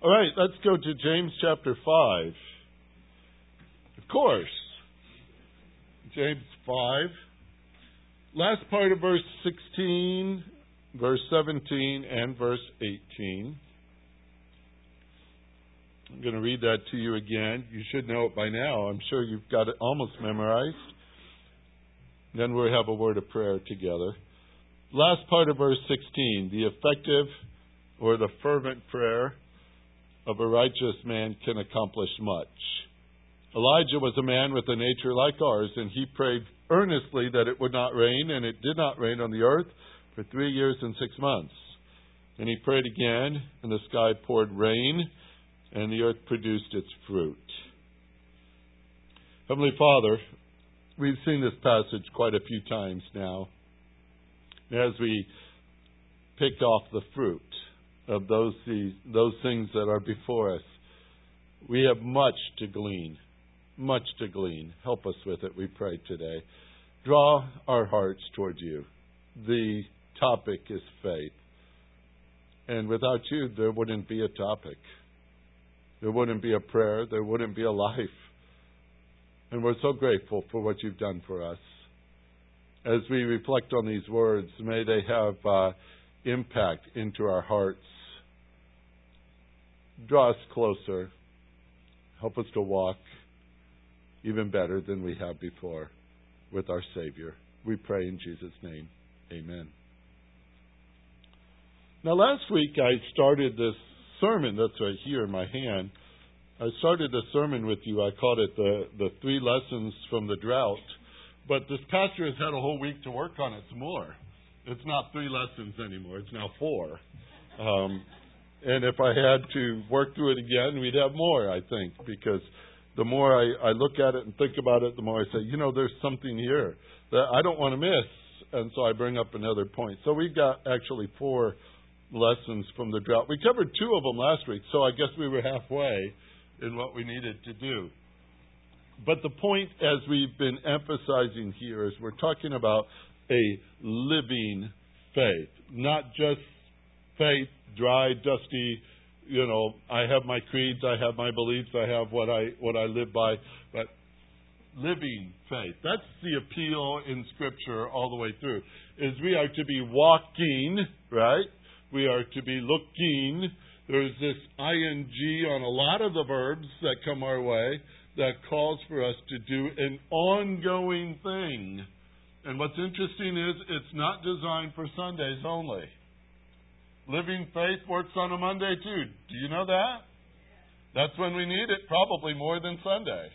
All right, let's go to James chapter 5. Of course. James 5. Last part of verse 16, verse 17, and verse 18. I'm going to read that to you again. You should know it by now. I'm sure you've got it almost memorized. Then we'll have a word of prayer together. Last part of verse 16 the effective or the fervent prayer of a righteous man can accomplish much. Elijah was a man with a nature like ours, and he prayed earnestly that it would not rain, and it did not rain on the earth for three years and six months. And he prayed again, and the sky poured rain, and the earth produced its fruit. Heavenly Father, we've seen this passage quite a few times now. As we pick off the fruit of those, those things that are before us, we have much to glean. Much to glean. Help us with it, we pray today. Draw our hearts towards you. The topic is faith. And without you, there wouldn't be a topic. There wouldn't be a prayer. There wouldn't be a life. And we're so grateful for what you've done for us. As we reflect on these words, may they have uh, impact into our hearts. Draw us closer. Help us to walk even better than we have before with our Savior. We pray in Jesus' name. Amen. Now, last week I started this sermon that's right here in my hand. I started the sermon with you. I called it the, the three lessons from the drought. But this pastor has had a whole week to work on it some more. It's not three lessons anymore, it's now four. Um, and if I had to work through it again, we'd have more, I think, because the more I, I look at it and think about it, the more I say, you know, there's something here that I don't want to miss. And so I bring up another point. So we've got actually four lessons from the drought. We covered two of them last week, so I guess we were halfway in what we needed to do. But the point, as we've been emphasizing here, is we're talking about a living faith, not just faith, dry, dusty. You know, I have my creeds, I have my beliefs, I have what I what I live by, but living faith. That's the appeal in Scripture all the way through. Is we are to be walking, right? We are to be looking. There's this ing on a lot of the verbs that come our way that calls for us to do an ongoing thing. And what's interesting is it's not designed for Sundays only. Living faith works on a Monday too. Do you know that? That's when we need it, probably more than Sunday.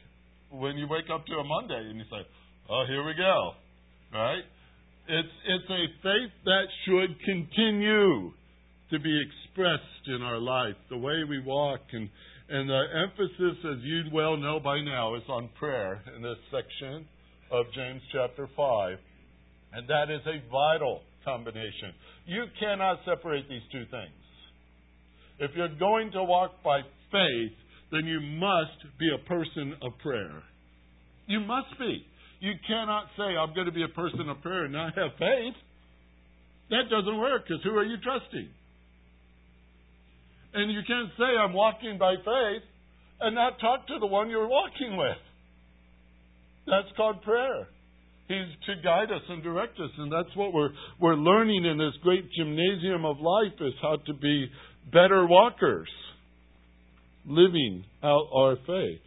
When you wake up to a Monday and you say, "Oh, here we go," right? It's it's a faith that should continue to be expressed in our life, the way we walk. And, and the emphasis, as you well know by now, is on prayer in this section of James chapter 5. And that is a vital combination. You cannot separate these two things. If you're going to walk by faith, then you must be a person of prayer. You must be. You cannot say, I'm going to be a person of prayer and not have faith. That doesn't work because who are you trusting? And you can't say, I'm walking by faith, and not talk to the one you're walking with. That's called prayer. He's to guide us and direct us, and that's what we're we're learning in this great gymnasium of life is how to be better walkers, living out our faith.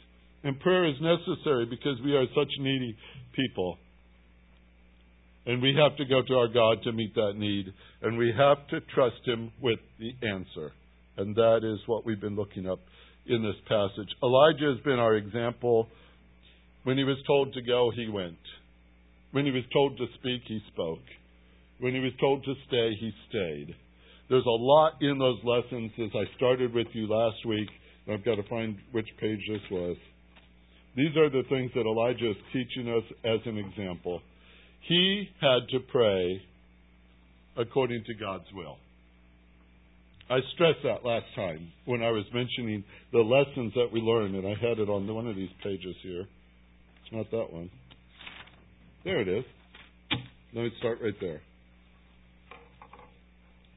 And prayer is necessary because we are such needy people. And we have to go to our God to meet that need, and we have to trust Him with the answer. And that is what we've been looking up in this passage. Elijah has been our example. When he was told to go, he went. When he was told to speak, he spoke. When he was told to stay, he stayed. There's a lot in those lessons as I started with you last week. I've got to find which page this was. These are the things that Elijah is teaching us as an example. He had to pray according to God's will. I stressed that last time when I was mentioning the lessons that we learned, and I had it on one of these pages here. It's not that one. There it is. Let me start right there.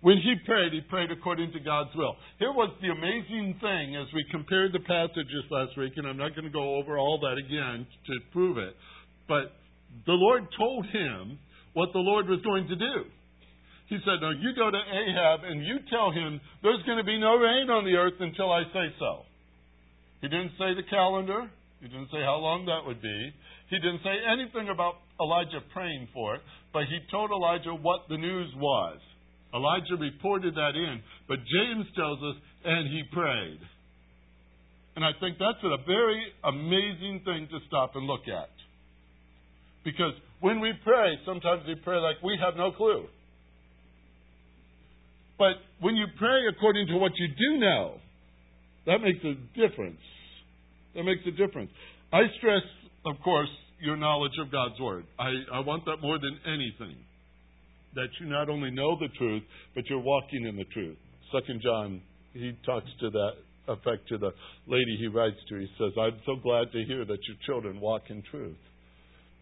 when he prayed, he prayed according to God's will. Here was the amazing thing as we compared the passages last week, and I'm not going to go over all that again to prove it, but the Lord told him what the Lord was going to do. He said, No, you go to Ahab and you tell him there's going to be no rain on the earth until I say so. He didn't say the calendar. He didn't say how long that would be. He didn't say anything about Elijah praying for it, but he told Elijah what the news was. Elijah reported that in, but James tells us, and he prayed. And I think that's a very amazing thing to stop and look at. Because when we pray, sometimes we pray like we have no clue. But when you pray according to what you do know, that makes a difference. That makes a difference. I stress, of course, your knowledge of God's Word. I, I want that more than anything. That you not only know the truth, but you're walking in the truth. Second John, he talks to that effect to the lady he writes to. He says, I'm so glad to hear that your children walk in truth.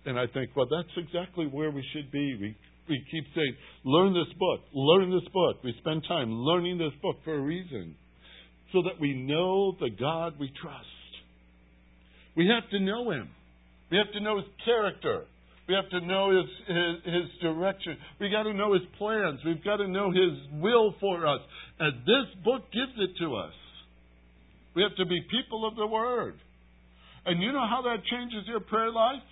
And I think, well, that's exactly where we should be. We, we keep saying, learn this book, learn this book. We spend time learning this book for a reason. So that we know the God we trust. We have to know Him. We have to know His character. We have to know His, His, His direction. We've got to know His plans. We've got to know His will for us. And this book gives it to us. We have to be people of the Word. And you know how that changes your prayer life?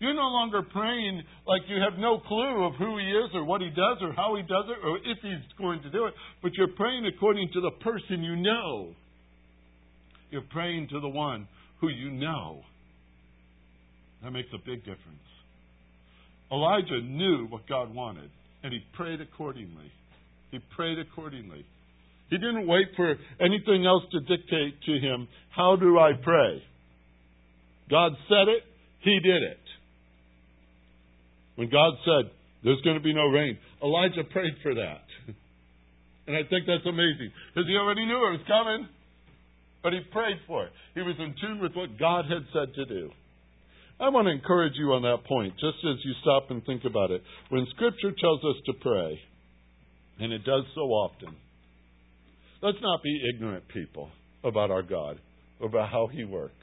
You're no longer praying like you have no clue of who He is or what He does or how He does it or if He's going to do it, but you're praying according to the person you know. You're praying to the one who you know. That makes a big difference. Elijah knew what God wanted, and he prayed accordingly. He prayed accordingly. He didn't wait for anything else to dictate to him, How do I pray? God said it, he did it. When God said, There's going to be no rain, Elijah prayed for that. And I think that's amazing because he already knew it was coming. But he prayed for it. He was in tune with what God had said to do. I want to encourage you on that point, just as you stop and think about it. When Scripture tells us to pray, and it does so often, let's not be ignorant people about our God, about how He works,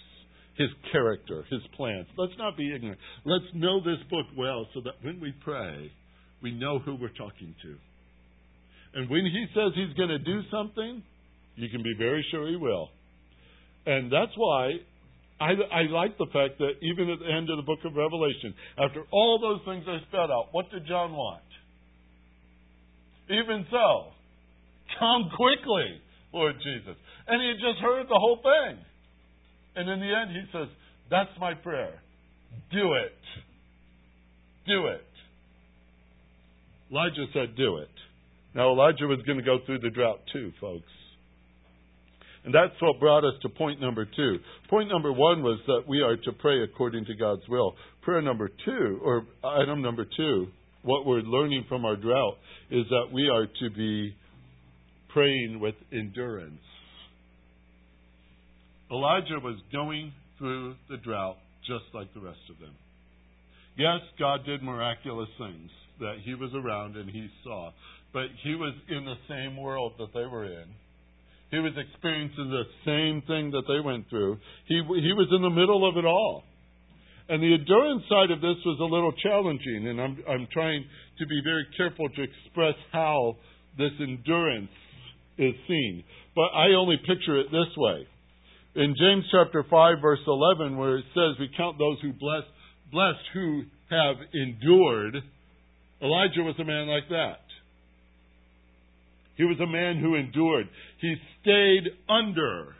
His character, His plans. Let's not be ignorant. Let's know this book well so that when we pray, we know who we're talking to. And when He says He's going to do something, you can be very sure He will. And that's why I, I like the fact that even at the end of the book of Revelation, after all those things I spelled out, what did John want? Even so, come quickly, Lord Jesus. And he had just heard the whole thing. And in the end, he says, That's my prayer. Do it. Do it. Elijah said, Do it. Now, Elijah was going to go through the drought too, folks. And that's what brought us to point number two. Point number one was that we are to pray according to God's will. Prayer number two, or item number two, what we're learning from our drought is that we are to be praying with endurance. Elijah was going through the drought just like the rest of them. Yes, God did miraculous things that he was around and he saw, but he was in the same world that they were in. He was experiencing the same thing that they went through. He, he was in the middle of it all. And the endurance side of this was a little challenging, and I'm, I'm trying to be very careful to express how this endurance is seen. But I only picture it this way. In James chapter 5, verse 11, where it says, We count those who bless, blessed who have endured, Elijah was a man like that. He was a man who endured. He stayed under.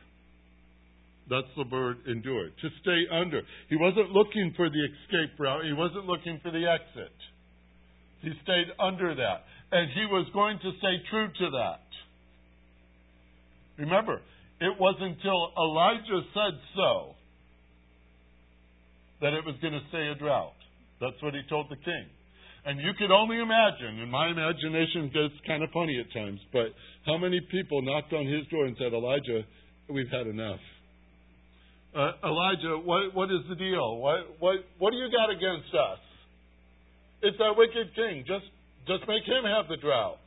That's the word endured. To stay under. He wasn't looking for the escape route. He wasn't looking for the exit. He stayed under that. And he was going to stay true to that. Remember, it was until Elijah said so that it was going to stay a drought. That's what he told the king. And you could only imagine, and my imagination gets kind of funny at times, but how many people knocked on his door and said, Elijah, we've had enough. Uh, Elijah, what, what is the deal? What, what, what do you got against us? It's that wicked king. Just, just make him have the drought.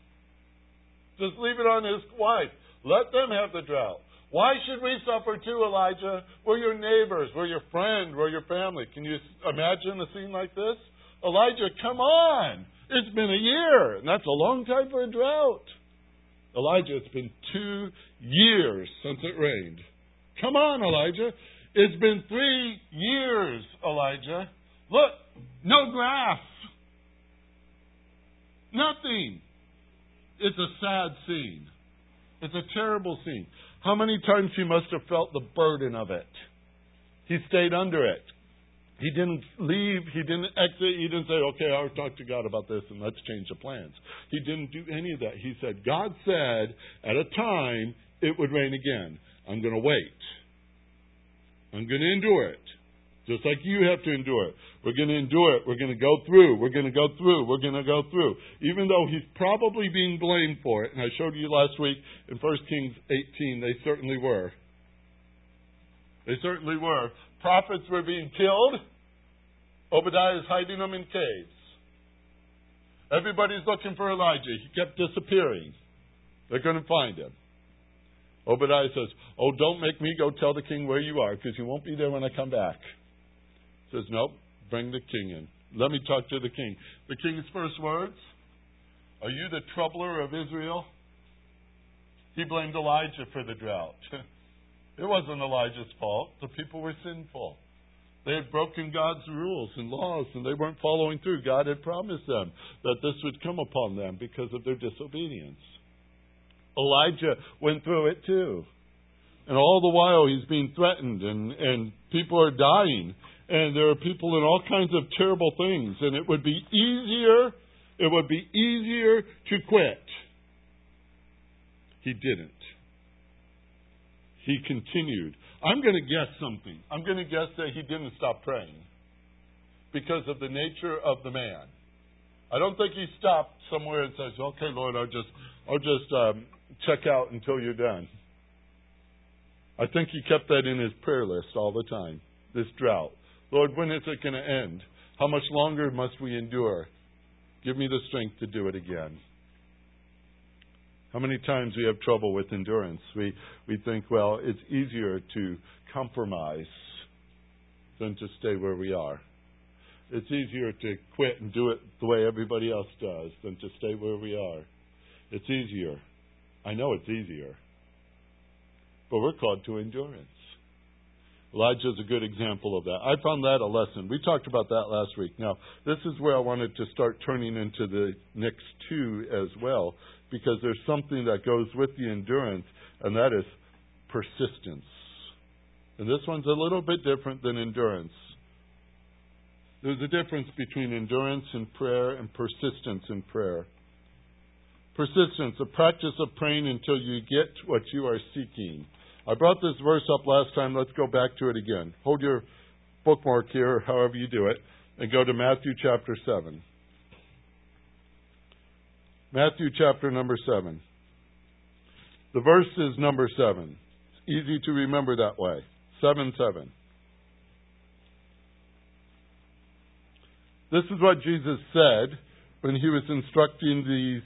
Just leave it on his wife. Let them have the drought. Why should we suffer too, Elijah? We're your neighbors. We're your friend. We're your family. Can you imagine a scene like this? Elijah, come on. It's been a year, and that's a long time for a drought. Elijah, it's been two years since it rained. Come on, Elijah. It's been three years, Elijah. Look, no grass. Nothing. It's a sad scene. It's a terrible scene. How many times he must have felt the burden of it? He stayed under it. He didn't leave. He didn't exit. He didn't say, okay, I'll talk to God about this and let's change the plans. He didn't do any of that. He said, God said at a time it would rain again. I'm going to wait. I'm going to endure it. Just like you have to endure it. We're going to endure it. We're going to go through. We're going to go through. We're going to go through. Even though he's probably being blamed for it. And I showed you last week in 1 Kings 18, they certainly were. They certainly were. Prophets were being killed. Obadiah is hiding them in caves. Everybody's looking for Elijah. He kept disappearing. They're going to find him. Obadiah says, Oh, don't make me go tell the king where you are, because you won't be there when I come back. He Says, Nope, bring the king in. Let me talk to the king. The king's first words Are you the troubler of Israel? He blamed Elijah for the drought. it wasn't Elijah's fault. The people were sinful. They had broken God's rules and laws and they weren't following through. God had promised them that this would come upon them because of their disobedience. Elijah went through it too. And all the while he's being threatened and, and people are dying and there are people in all kinds of terrible things, and it would be easier, it would be easier to quit. He didn't. He continued. I'm going to guess something. I'm going to guess that he didn't stop praying because of the nature of the man. I don't think he stopped somewhere and says, "Okay, Lord, I'll just, I'll just um, check out until you're done." I think he kept that in his prayer list all the time. This drought. Lord, when is it going to end? How much longer must we endure? Give me the strength to do it again. How many times we have trouble with endurance? We, we think, well, it's easier to compromise than to stay where we are. It's easier to quit and do it the way everybody else does than to stay where we are. It's easier. I know it's easier. But we're called to endurance. Elijah is a good example of that. I found that a lesson. We talked about that last week. Now, this is where I wanted to start turning into the next two as well, because there's something that goes with the endurance, and that is persistence. And this one's a little bit different than endurance. There's a difference between endurance in prayer and persistence in prayer. Persistence, a practice of praying until you get what you are seeking. I brought this verse up last time. Let's go back to it again. Hold your bookmark here, however you do it, and go to Matthew chapter 7. Matthew chapter number 7. The verse is number 7. It's easy to remember that way. 7 7. This is what Jesus said when he was instructing these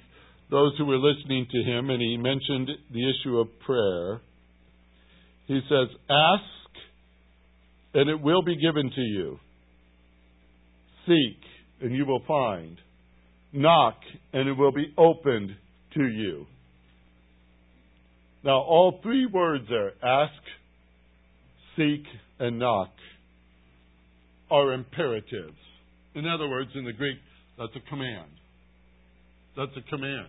those who were listening to him, and he mentioned the issue of prayer. He says, Ask, and it will be given to you. Seek, and you will find. Knock, and it will be opened to you. Now, all three words there ask, seek, and knock are imperatives. In other words, in the Greek, that's a command. That's a command.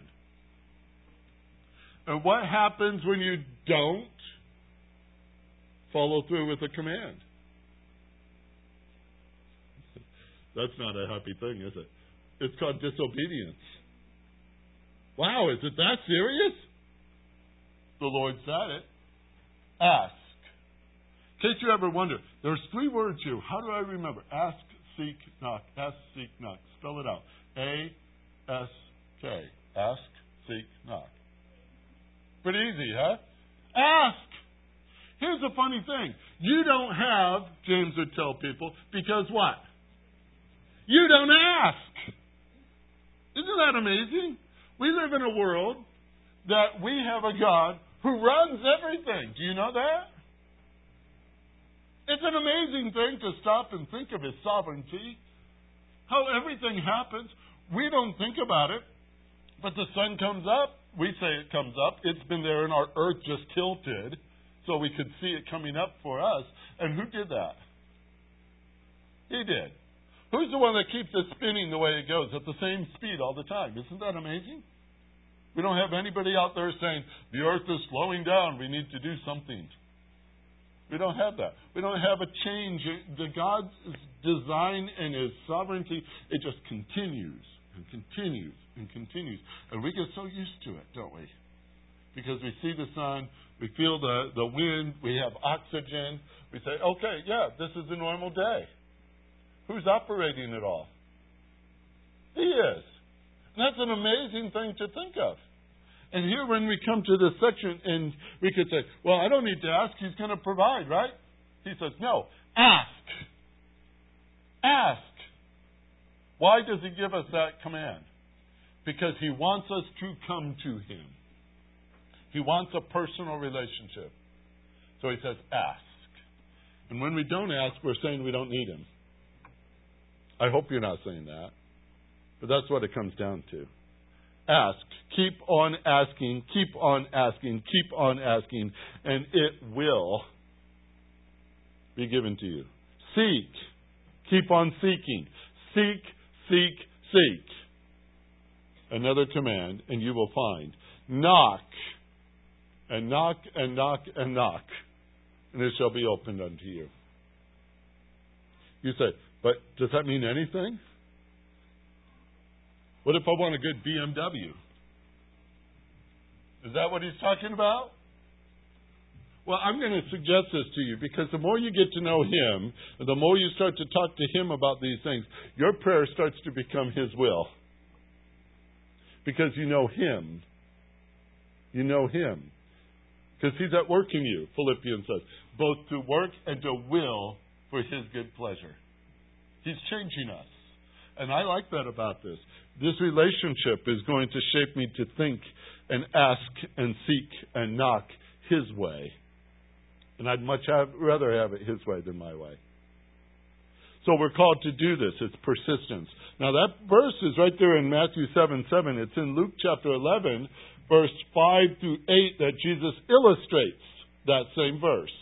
And what happens when you don't? follow through with a command. That's not a happy thing, is it? It's called disobedience. Wow, is it that serious? The Lord said it. Ask. In case you ever wonder, there's three words here. How do I remember? Ask, seek, knock. Ask, seek, knock. Spell it out. A S K. Ask, seek, knock. Pretty easy, huh? Ask. Here's the funny thing. You don't have, James would tell people, because what? You don't ask. Isn't that amazing? We live in a world that we have a God who runs everything. Do you know that? It's an amazing thing to stop and think of His sovereignty, how everything happens. We don't think about it, but the sun comes up. We say it comes up. It's been there, and our earth just tilted so we could see it coming up for us. And who did that? He did. Who's the one that keeps it spinning the way it goes at the same speed all the time? Isn't that amazing? We don't have anybody out there saying, the earth is slowing down, we need to do something. We don't have that. We don't have a change. The God's design and His sovereignty, it just continues and continues and continues. And we get so used to it, don't we? Because we see the sun, we feel the, the wind, we have oxygen. We say, okay, yeah, this is a normal day. Who's operating it all? He is. And that's an amazing thing to think of. And here, when we come to this section, and we could say, well, I don't need to ask, he's going to provide, right? He says, no, ask. Ask. Why does he give us that command? Because he wants us to come to him. He wants a personal relationship. So he says, ask. And when we don't ask, we're saying we don't need him. I hope you're not saying that. But that's what it comes down to. Ask. Keep on asking, keep on asking, keep on asking, and it will be given to you. Seek. Keep on seeking. Seek, seek, seek. Another command, and you will find. Knock. And knock, and knock, and knock. And it shall be opened unto you. You say, but does that mean anything? What if I want a good BMW? Is that what he's talking about? Well, I'm going to suggest this to you because the more you get to know him, the more you start to talk to him about these things, your prayer starts to become his will. Because you know him. You know him. Because he's at work in you, Philippians says, both to work and to will for his good pleasure. He's changing us. And I like that about this. This relationship is going to shape me to think and ask and seek and knock His way. And I'd much have, rather have it His way than my way. So we're called to do this. It's persistence. Now that verse is right there in Matthew 7 7. It's in Luke chapter 11, verse 5 through 8, that Jesus illustrates that same verse.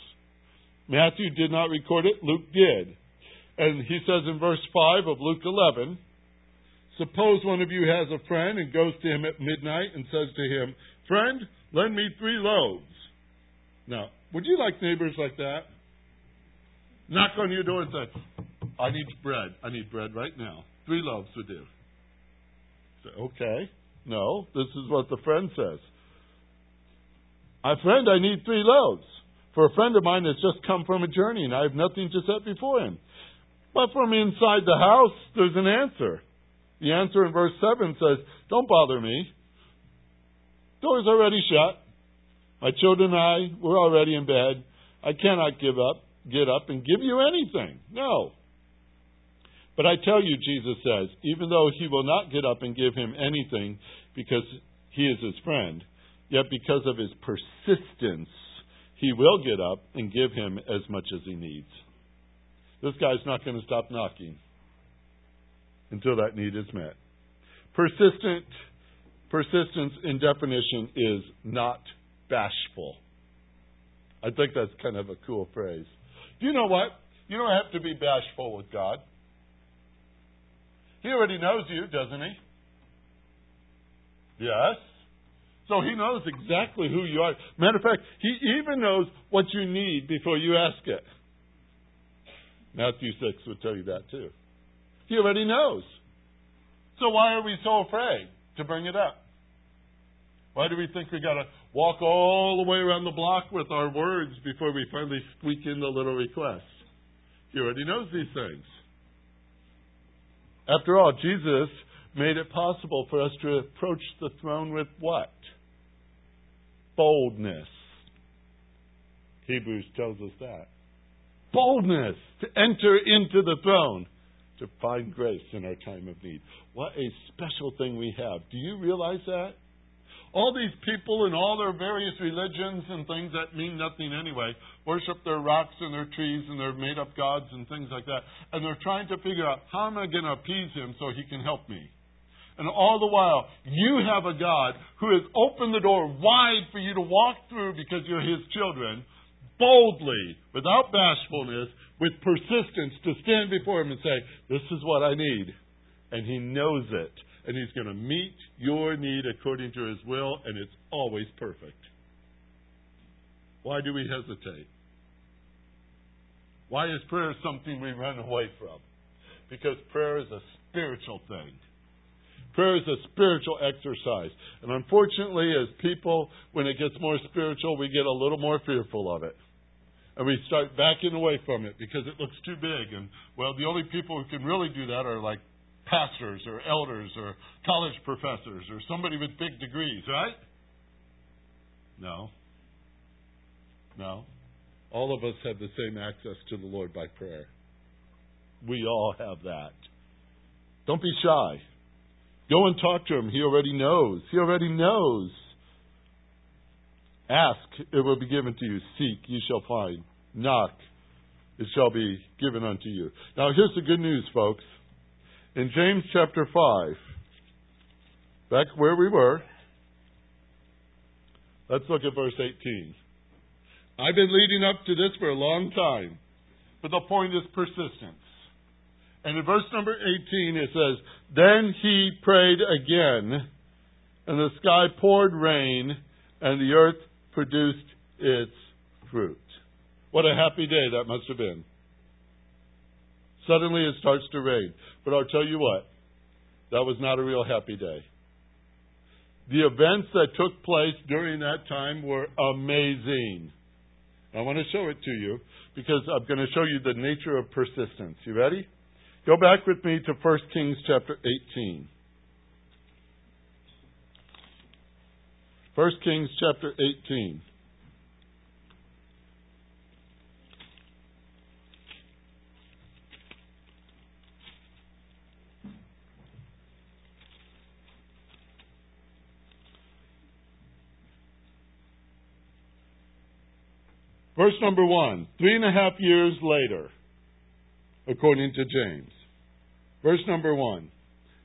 Matthew did not record it, Luke did. And he says in verse 5 of Luke 11, Suppose one of you has a friend and goes to him at midnight and says to him, Friend, lend me three loaves. Now, would you like neighbors like that? Knock on your door and say, I need bread. I need bread right now. Three loaves would do. Say, okay. No, this is what the friend says. My friend, I need three loaves. For a friend of mine has just come from a journey and I have nothing to set before him. But from inside the house, there's an answer. The answer in verse 7 says, Don't bother me. Door's already shut. My children and I, we're already in bed. I cannot give up, get up and give you anything. No. But I tell you, Jesus says, even though he will not get up and give him anything because he is his friend, yet because of his persistence, he will get up and give him as much as he needs. This guy's not going to stop knocking until that need is met. Persistent persistence in definition is not bashful. I think that's kind of a cool phrase. You know what? You don't have to be bashful with God. He already knows you, doesn't he? Yes. So he knows exactly who you are. Matter of fact, he even knows what you need before you ask it. Matthew 6 would tell you that too. He already knows. So why are we so afraid to bring it up? Why do we think we got to walk all the way around the block with our words before we finally squeak in the little request? He already knows these things. After all, Jesus made it possible for us to approach the throne with what? Boldness. Hebrews tells us that boldness to enter into the throne to find grace in our time of need. What a special thing we have. Do you realize that? All these people and all their various religions and things that mean nothing anyway worship their rocks and their trees and their made up gods and things like that. And they're trying to figure out how am I going to appease him so he can help me. And all the while, you have a God who has opened the door wide for you to walk through because you're his children, boldly, without bashfulness, with persistence, to stand before him and say, This is what I need. And he knows it. And he's going to meet your need according to his will, and it's always perfect. Why do we hesitate? Why is prayer something we run away from? Because prayer is a spiritual thing. Prayer is a spiritual exercise. And unfortunately, as people, when it gets more spiritual, we get a little more fearful of it. And we start backing away from it because it looks too big. And, well, the only people who can really do that are like pastors or elders or college professors or somebody with big degrees, right? No. No. All of us have the same access to the Lord by prayer. We all have that. Don't be shy. Go and talk to him. He already knows. He already knows. Ask, it will be given to you. Seek, you shall find. Knock, it shall be given unto you. Now, here's the good news, folks. In James chapter 5, back where we were, let's look at verse 18. I've been leading up to this for a long time, but the point is persistence. And in verse number 18 it says, Then he prayed again, and the sky poured rain, and the earth produced its fruit. What a happy day that must have been. Suddenly it starts to rain. But I'll tell you what, that was not a real happy day. The events that took place during that time were amazing. I want to show it to you because I'm going to show you the nature of persistence. You ready? Go back with me to 1 Kings chapter 18. 1 Kings chapter 18. Verse number one. Three and a half years later, according to James. Verse number one.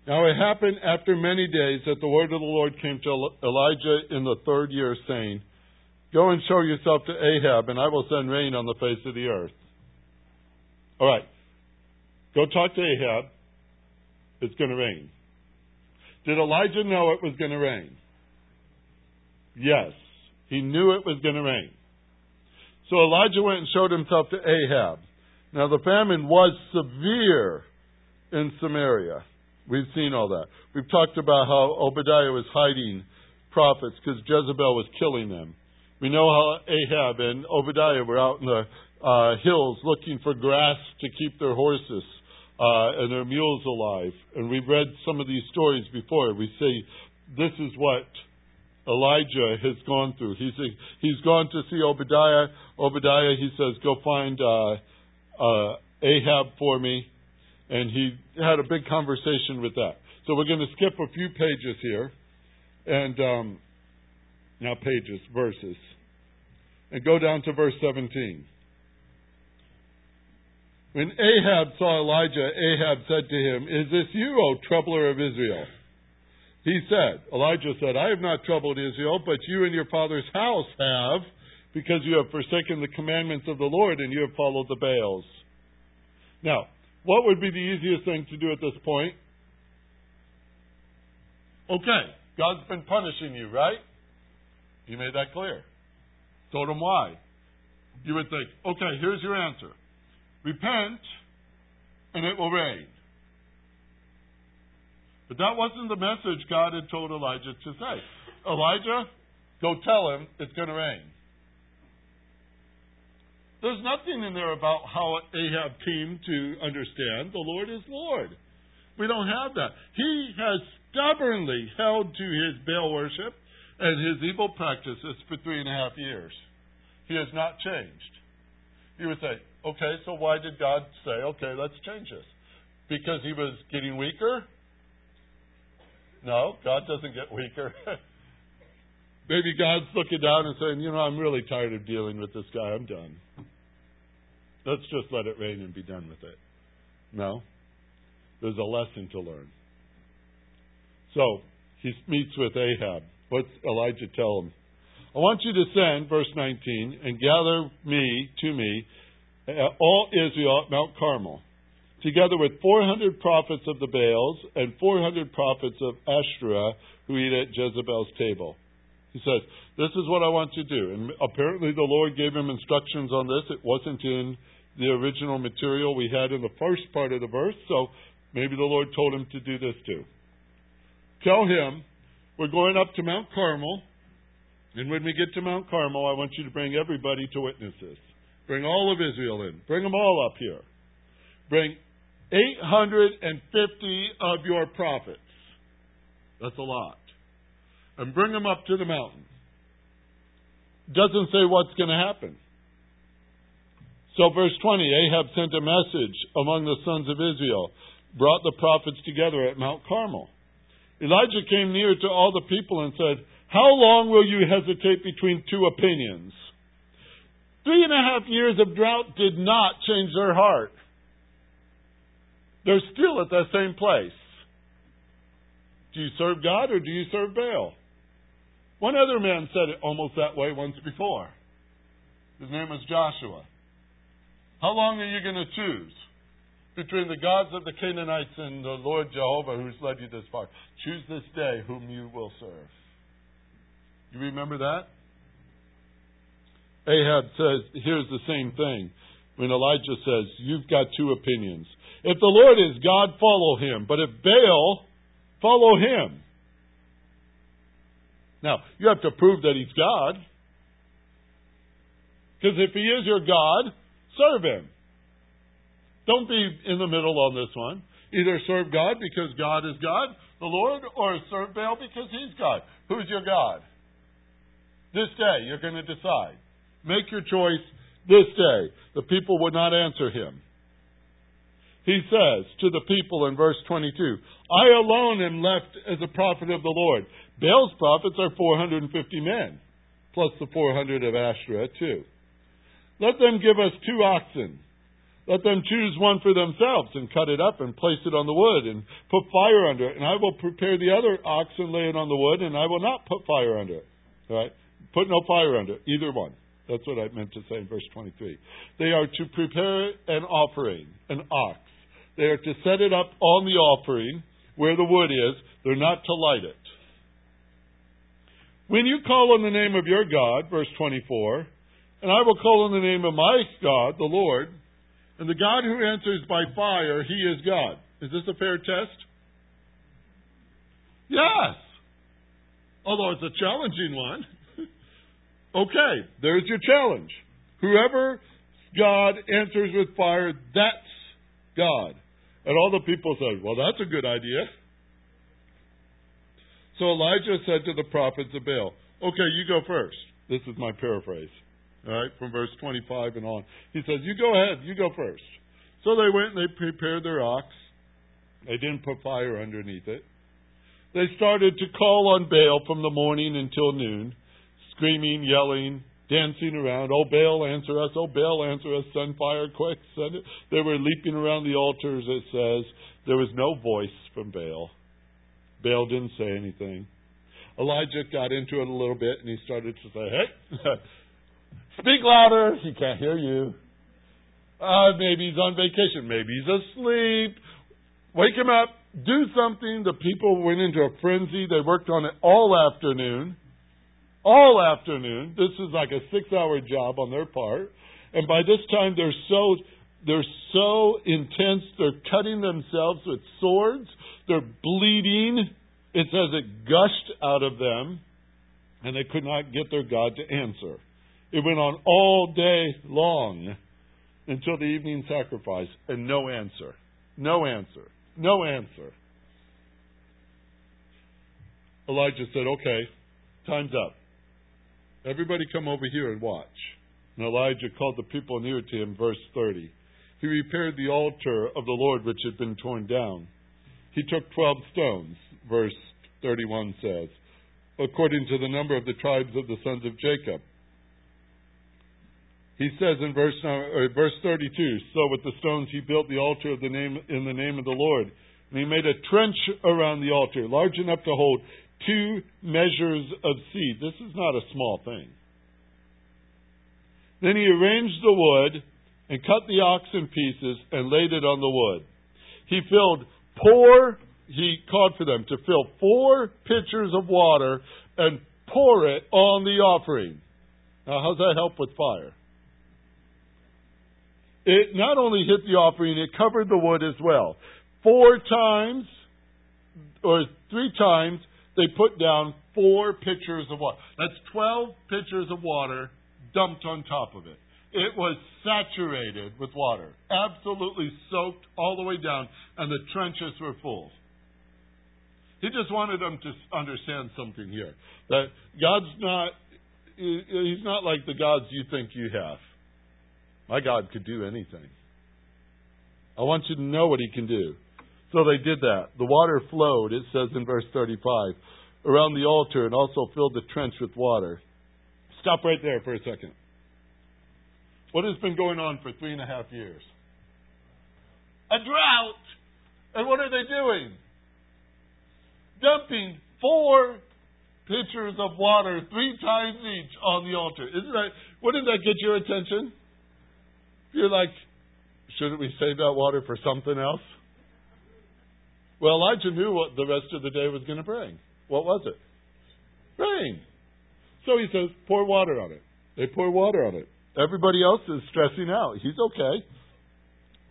Now it happened after many days that the word of the Lord came to Elijah in the third year, saying, Go and show yourself to Ahab, and I will send rain on the face of the earth. All right. Go talk to Ahab. It's going to rain. Did Elijah know it was going to rain? Yes. He knew it was going to rain. So Elijah went and showed himself to Ahab. Now, the famine was severe in Samaria. We've seen all that. We've talked about how Obadiah was hiding prophets because Jezebel was killing them. We know how Ahab and Obadiah were out in the uh, hills looking for grass to keep their horses uh, and their mules alive. And we've read some of these stories before. We see this is what Elijah has gone through. He's, he's gone to see Obadiah. Obadiah, he says, go find uh, uh, Ahab for me. And he had a big conversation with that. So we're going to skip a few pages here. And um, now pages, verses. And go down to verse 17. When Ahab saw Elijah, Ahab said to him, Is this you, O troubler of Israel? He said, Elijah said, I have not troubled Israel, but you and your father's house have, because you have forsaken the commandments of the Lord and you have followed the Baals. Now, what would be the easiest thing to do at this point? Okay, God's been punishing you, right? He made that clear. Told him why. You would think, okay, here's your answer. Repent, and it will rain. But that wasn't the message God had told Elijah to say. Elijah, go tell him it's going to rain. There's nothing in there about how Ahab came to understand the Lord is Lord. We don't have that. He has stubbornly held to his Baal worship and his evil practices for three and a half years. He has not changed. You would say, okay, so why did God say, okay, let's change this? Because he was getting weaker? No, God doesn't get weaker. Maybe God's looking down and saying, you know, I'm really tired of dealing with this guy. I'm done. Let's just let it rain and be done with it. No. There's a lesson to learn. So, he meets with Ahab. What's Elijah tell him? I want you to send, verse 19, and gather me to me uh, all Israel at Mount Carmel, together with 400 prophets of the Baals and 400 prophets of Ashtoreth who eat at Jezebel's table. He says, This is what I want you to do. And apparently the Lord gave him instructions on this. It wasn't in the original material we had in the first part of the verse, so maybe the Lord told him to do this too. Tell him, we're going up to Mount Carmel, and when we get to Mount Carmel, I want you to bring everybody to witness this. Bring all of Israel in. Bring them all up here. Bring 850 of your prophets. That's a lot. And bring them up to the mountain. Doesn't say what's going to happen. So, verse 20 Ahab sent a message among the sons of Israel, brought the prophets together at Mount Carmel. Elijah came near to all the people and said, How long will you hesitate between two opinions? Three and a half years of drought did not change their heart. They're still at that same place. Do you serve God or do you serve Baal? One other man said it almost that way once before. His name was Joshua. How long are you going to choose between the gods of the Canaanites and the Lord Jehovah who's led you this far? Choose this day whom you will serve. You remember that? Ahab says, here's the same thing. When Elijah says, You've got two opinions. If the Lord is God, follow him. But if Baal, follow him. Now, you have to prove that he's God. Because if he is your God, serve him. Don't be in the middle on this one. Either serve God because God is God, the Lord, or serve Baal because he's God. Who's your God? This day, you're going to decide. Make your choice this day. The people would not answer him. He says to the people in verse 22, I alone am left as a prophet of the Lord. Baal's prophets are 450 men, plus the 400 of Asherah, too. Let them give us two oxen. Let them choose one for themselves and cut it up and place it on the wood and put fire under it. And I will prepare the other ox and lay it on the wood, and I will not put fire under it. All right? Put no fire under it, either one. That's what I meant to say in verse 23. They are to prepare an offering, an ox. They are to set it up on the offering where the wood is. They're not to light it. When you call on the name of your God, verse 24, and I will call on the name of my God, the Lord, and the God who answers by fire, he is God. Is this a fair test? Yes. Although it's a challenging one. Okay, there's your challenge. Whoever God answers with fire, that's God. And all the people said, Well, that's a good idea. So Elijah said to the prophets of Baal, Okay, you go first. This is my paraphrase. All right, from verse 25 and on. He says, You go ahead, you go first. So they went and they prepared their ox. They didn't put fire underneath it. They started to call on Baal from the morning until noon screaming, yelling, dancing around. Oh, Baal, answer us. Oh, Baal, answer us. Send fire quick. Send it. They were leaping around the altars, it says. There was no voice from Baal. Baal didn't say anything. Elijah got into it a little bit and he started to say, Hey, speak louder. He can't hear you. Uh, maybe he's on vacation. Maybe he's asleep. Wake him up. Do something. The people went into a frenzy. They worked on it all afternoon all afternoon. This is like a six hour job on their part. And by this time they're so they're so intense, they're cutting themselves with swords, they're bleeding. It says it gushed out of them, and they could not get their God to answer. It went on all day long until the evening sacrifice, and no answer. No answer. No answer. Elijah said, Okay, time's up. Everybody come over here and watch. And Elijah called the people near to him, verse 30. He repaired the altar of the Lord which had been torn down. He took 12 stones, verse 31 says. according to the number of the tribes of the sons of Jacob. He says in verse, uh, verse 32, So with the stones he built the altar of the name, in the name of the Lord. And he made a trench around the altar, large enough to hold two measures of seed. This is not a small thing. Then he arranged the wood and cut the ox in pieces and laid it on the wood. He filled pour, he called for them to fill four pitchers of water and pour it on the offering. Now, how's that help with fire? It not only hit the offering, it covered the wood as well. Four times, or three times, they put down four pitchers of water. That's 12 pitchers of water dumped on top of it. It was saturated with water, absolutely soaked all the way down, and the trenches were full. He just wanted them to understand something here that God's not, He's not like the gods you think you have. My God could do anything. I want you to know what He can do. So they did that. The water flowed, it says in verse 35, around the altar and also filled the trench with water. Stop right there for a second. What has been going on for three and a half years? A drought. And what are they doing? Dumping four pitchers of water three times each on the altar. Isn't that wouldn't that get your attention? You're like, shouldn't we save that water for something else? Well, Elijah knew what the rest of the day was going to bring. What was it? Rain. So he says, pour water on it. They pour water on it. Everybody else is stressing out. He's okay.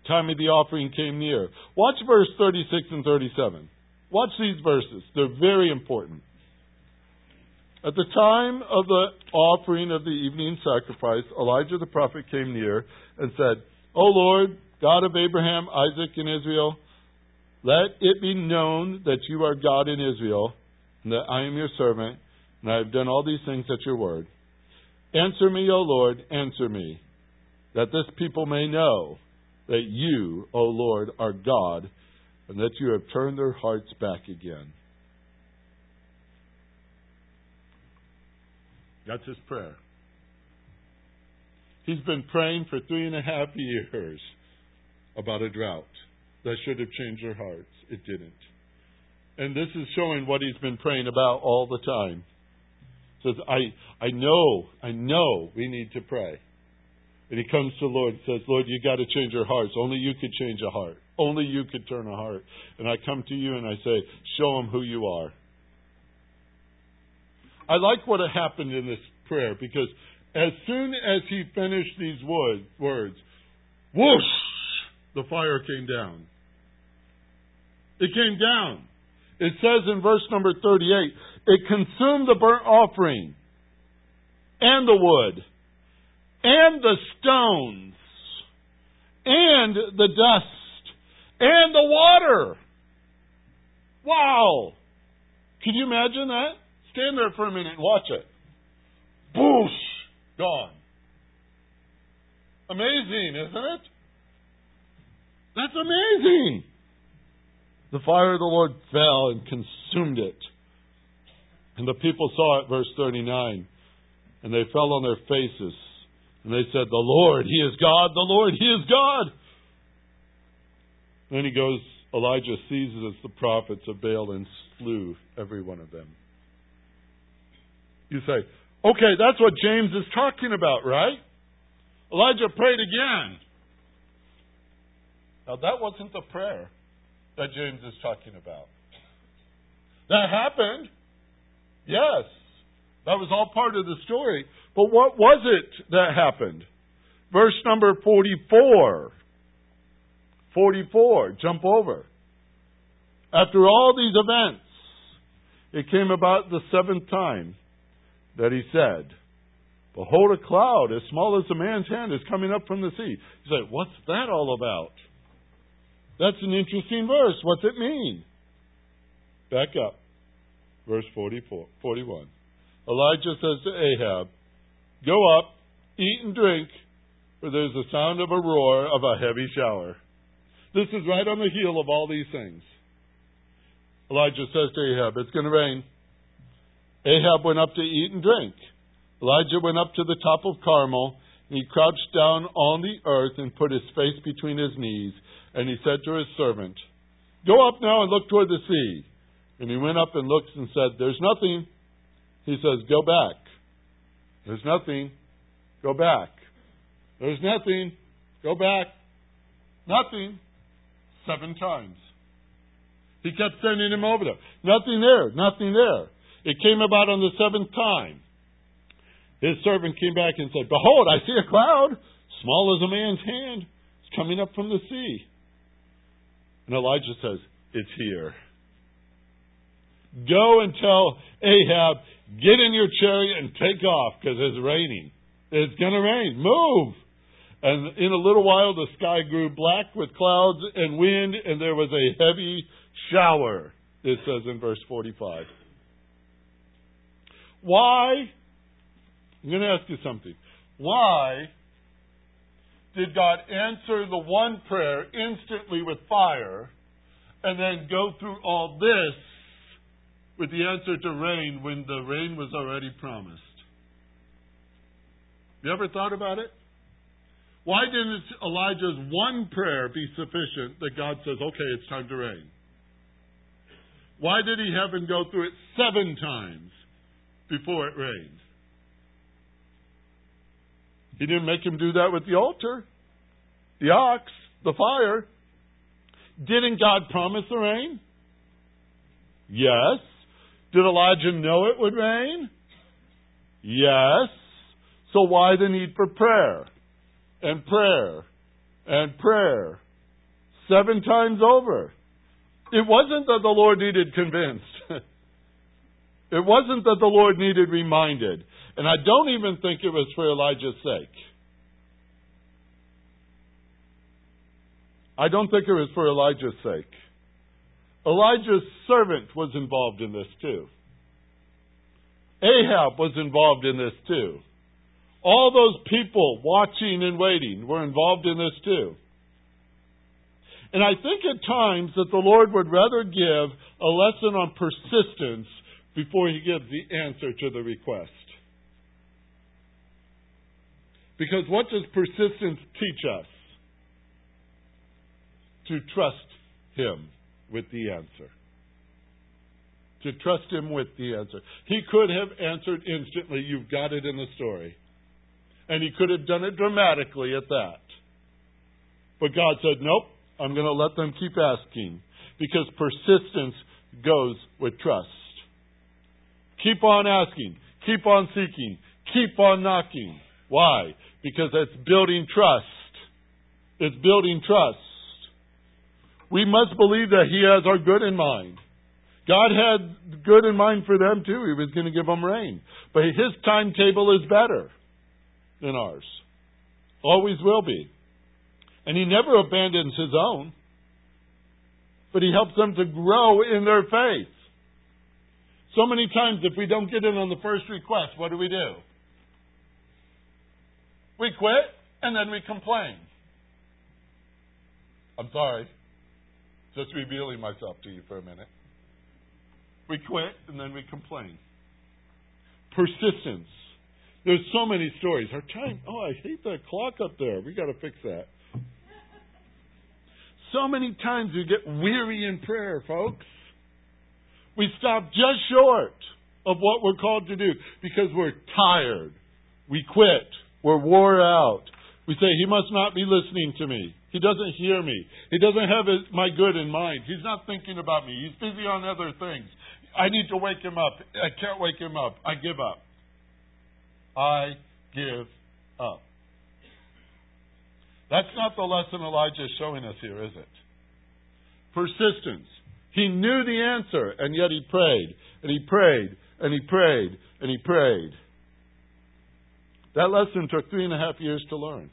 Time of the offering came near. Watch verse 36 and 37. Watch these verses. They're very important. At the time of the offering of the evening sacrifice, Elijah the prophet came near and said, O Lord, God of Abraham, Isaac, and Israel, let it be known that you are God in Israel, and that I am your servant, and I have done all these things at your word. Answer me, O Lord, answer me, that this people may know that you, O Lord, are God, and that you have turned their hearts back again. That's his prayer. He's been praying for three and a half years about a drought that should have changed their hearts. It didn't. And this is showing what he's been praying about all the time. He says, I, I know, I know we need to pray. And he comes to the Lord and says, Lord, you got to change our hearts. Only you could change a heart. Only you could turn a heart. And I come to you and I say, show them who you are. I like what happened in this prayer because as soon as he finished these words, whoosh, the fire came down. It came down. It says in verse number 38, it consumed the burnt offering and the wood and the stones and the dust and the water. Wow. Can you imagine that? Stand there for a minute and watch it. Boosh! Gone. Amazing, isn't it? That's amazing. The fire of the Lord fell and consumed it. And the people saw it, verse 39, and they fell on their faces. And they said, The Lord, He is God, the Lord, He is God. Then he goes, Elijah seizes the prophets of Baal and slew every one of them. You say, okay, that's what James is talking about, right? Elijah prayed again. Now, that wasn't the prayer that James is talking about. That happened. Yes. That was all part of the story. But what was it that happened? Verse number 44. 44. Jump over. After all these events, it came about the seventh time that he said, Behold, a cloud as small as a man's hand is coming up from the sea. He said, What's that all about? That's an interesting verse. What's it mean? Back up. Verse 44, 41. Elijah says to Ahab, Go up, eat and drink, for there's the sound of a roar of a heavy shower. This is right on the heel of all these things. Elijah says to Ahab, It's going to rain. Ahab went up to eat and drink. Elijah went up to the top of Carmel, he crouched down on the earth and put his face between his knees, and he said to his servant, Go up now and look toward the sea. And he went up and looked and said, There's nothing. He says, Go back. There's nothing. Go back. There's nothing. Go back. Nothing. Seven times. He kept sending him over there. Nothing there. Nothing there. It came about on the seventh time. His servant came back and said, Behold, I see a cloud, small as a man's hand. It's coming up from the sea. And Elijah says, It's here. Go and tell Ahab, get in your chariot and take off because it's raining. It's going to rain. Move. And in a little while, the sky grew black with clouds and wind, and there was a heavy shower, it says in verse 45. Why? I'm going to ask you something. Why did God answer the one prayer instantly with fire and then go through all this with the answer to rain when the rain was already promised? You ever thought about it? Why didn't Elijah's one prayer be sufficient that God says, okay, it's time to rain? Why did he have him go through it seven times before it rained? He didn't make him do that with the altar, the ox, the fire. Didn't God promise the rain? Yes. Did Elijah know it would rain? Yes. So why the need for prayer? And prayer. And prayer. Seven times over. It wasn't that the Lord needed convinced. it wasn't that the Lord needed reminded. And I don't even think it was for Elijah's sake. I don't think it was for Elijah's sake. Elijah's servant was involved in this too. Ahab was involved in this too. All those people watching and waiting were involved in this too. And I think at times that the Lord would rather give a lesson on persistence before he gives the answer to the request. Because what does persistence teach us? To trust him with the answer. To trust him with the answer. He could have answered instantly, You've got it in the story. And he could have done it dramatically at that. But God said, Nope, I'm going to let them keep asking. Because persistence goes with trust. Keep on asking. Keep on seeking. Keep on knocking. Why? Because it's building trust. It's building trust. We must believe that He has our good in mind. God had good in mind for them too. He was going to give them rain. But His timetable is better than ours. Always will be. And He never abandons His own. But He helps them to grow in their faith. So many times, if we don't get in on the first request, what do we do? We quit and then we complain. I'm sorry. Just revealing myself to you for a minute. We quit and then we complain. Persistence. There's so many stories. Our time, oh, I hate that clock up there. We got to fix that. So many times we get weary in prayer, folks. We stop just short of what we're called to do because we're tired. We quit. We're wore out. We say, He must not be listening to me. He doesn't hear me. He doesn't have my good in mind. He's not thinking about me. He's busy on other things. I need to wake him up. I can't wake him up. I give up. I give up. That's not the lesson Elijah is showing us here, is it? Persistence. He knew the answer, and yet he prayed, and he prayed, and he prayed, and he prayed. That lesson took three and a half years to learn.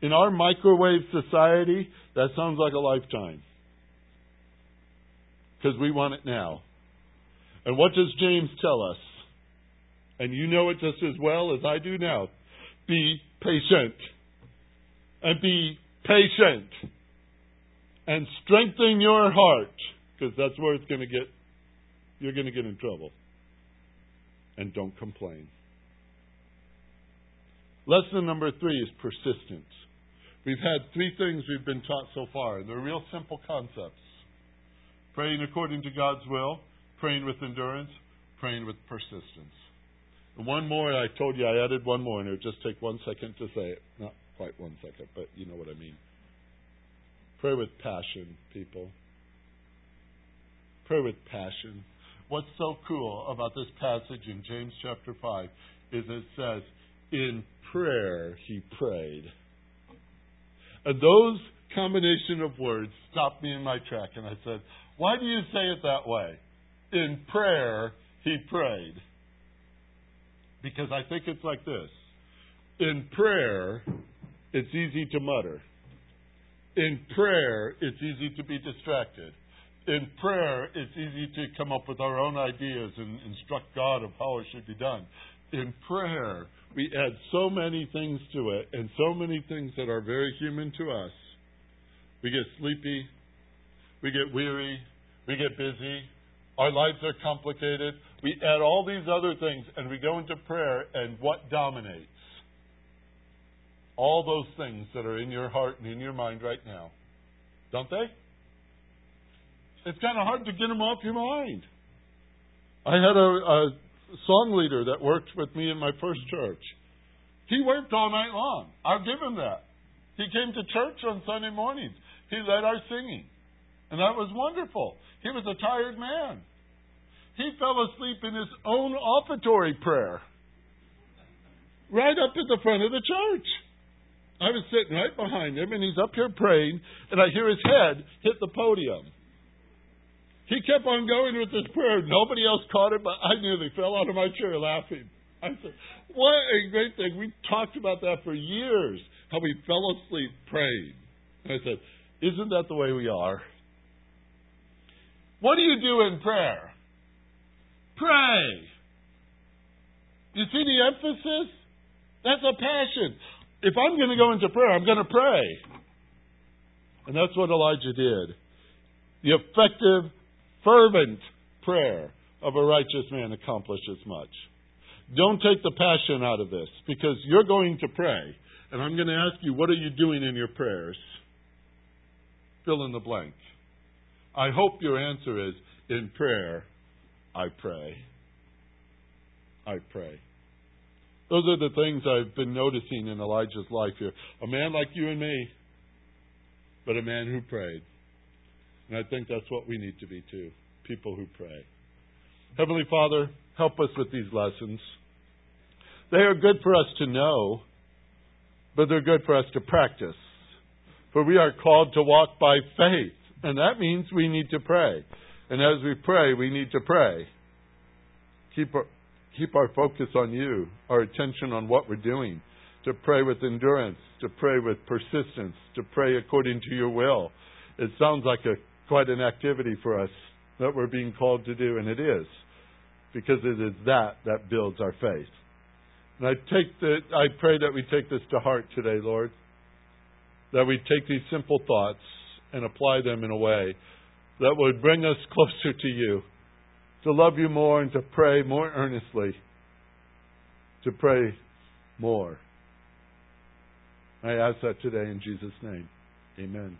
In our microwave society, that sounds like a lifetime. Because we want it now. And what does James tell us? And you know it just as well as I do now. Be patient. And be patient and strengthen your heart because that's where it's going to get you're going to get in trouble. And don't complain. Lesson number three is persistence. We've had three things we've been taught so far, they're real simple concepts praying according to God's will, praying with endurance, praying with persistence. And one more, I told you I added one more, and it'll just take one second to say it. Not quite one second, but you know what I mean. Pray with passion, people. Pray with passion. What's so cool about this passage in James chapter 5 is it says, In prayer he prayed. And those combination of words stopped me in my track, and I said, Why do you say it that way? In prayer he prayed. Because I think it's like this. In prayer, it's easy to mutter. In prayer, it's easy to be distracted. In prayer, it's easy to come up with our own ideas and instruct God of how it should be done. In prayer, we add so many things to it and so many things that are very human to us. We get sleepy, we get weary, we get busy, our lives are complicated. We add all these other things and we go into prayer, and what dominates? All those things that are in your heart and in your mind right now. Don't they? It's kind of hard to get them off your mind. I had a, a song leader that worked with me in my first church. He worked all night long. I'll give him that. He came to church on Sunday mornings. He led our singing. And that was wonderful. He was a tired man. He fell asleep in his own offertory prayer. Right up at the front of the church. I was sitting right behind him, and he's up here praying, and I hear his head hit the podium. He kept on going with his prayer. Nobody else caught it, but I nearly fell out of my chair laughing. I said, What a great thing. We talked about that for years, how we fell asleep praying. And I said, Isn't that the way we are? What do you do in prayer? Pray. You see the emphasis? That's a passion. If I'm going to go into prayer, I'm going to pray. And that's what Elijah did. The effective fervent prayer of a righteous man accomplishes much. Don't take the passion out of this because you're going to pray. And I'm going to ask you, what are you doing in your prayers? Fill in the blank. I hope your answer is in prayer, I pray. I pray. Those are the things I've been noticing in Elijah's life here. A man like you and me, but a man who prayed. And I think that's what we need to be too people who pray. Heavenly Father, help us with these lessons. They are good for us to know, but they're good for us to practice. For we are called to walk by faith, and that means we need to pray. And as we pray, we need to pray. Keep our, keep our focus on you, our attention on what we're doing, to pray with endurance, to pray with persistence, to pray according to your will. It sounds like a quite an activity for us that we're being called to do, and it is, because it is that that builds our faith. And I take the, I pray that we take this to heart today, Lord, that we take these simple thoughts and apply them in a way that would bring us closer to you, to love you more and to pray more earnestly, to pray more. I ask that today in Jesus' name. Amen.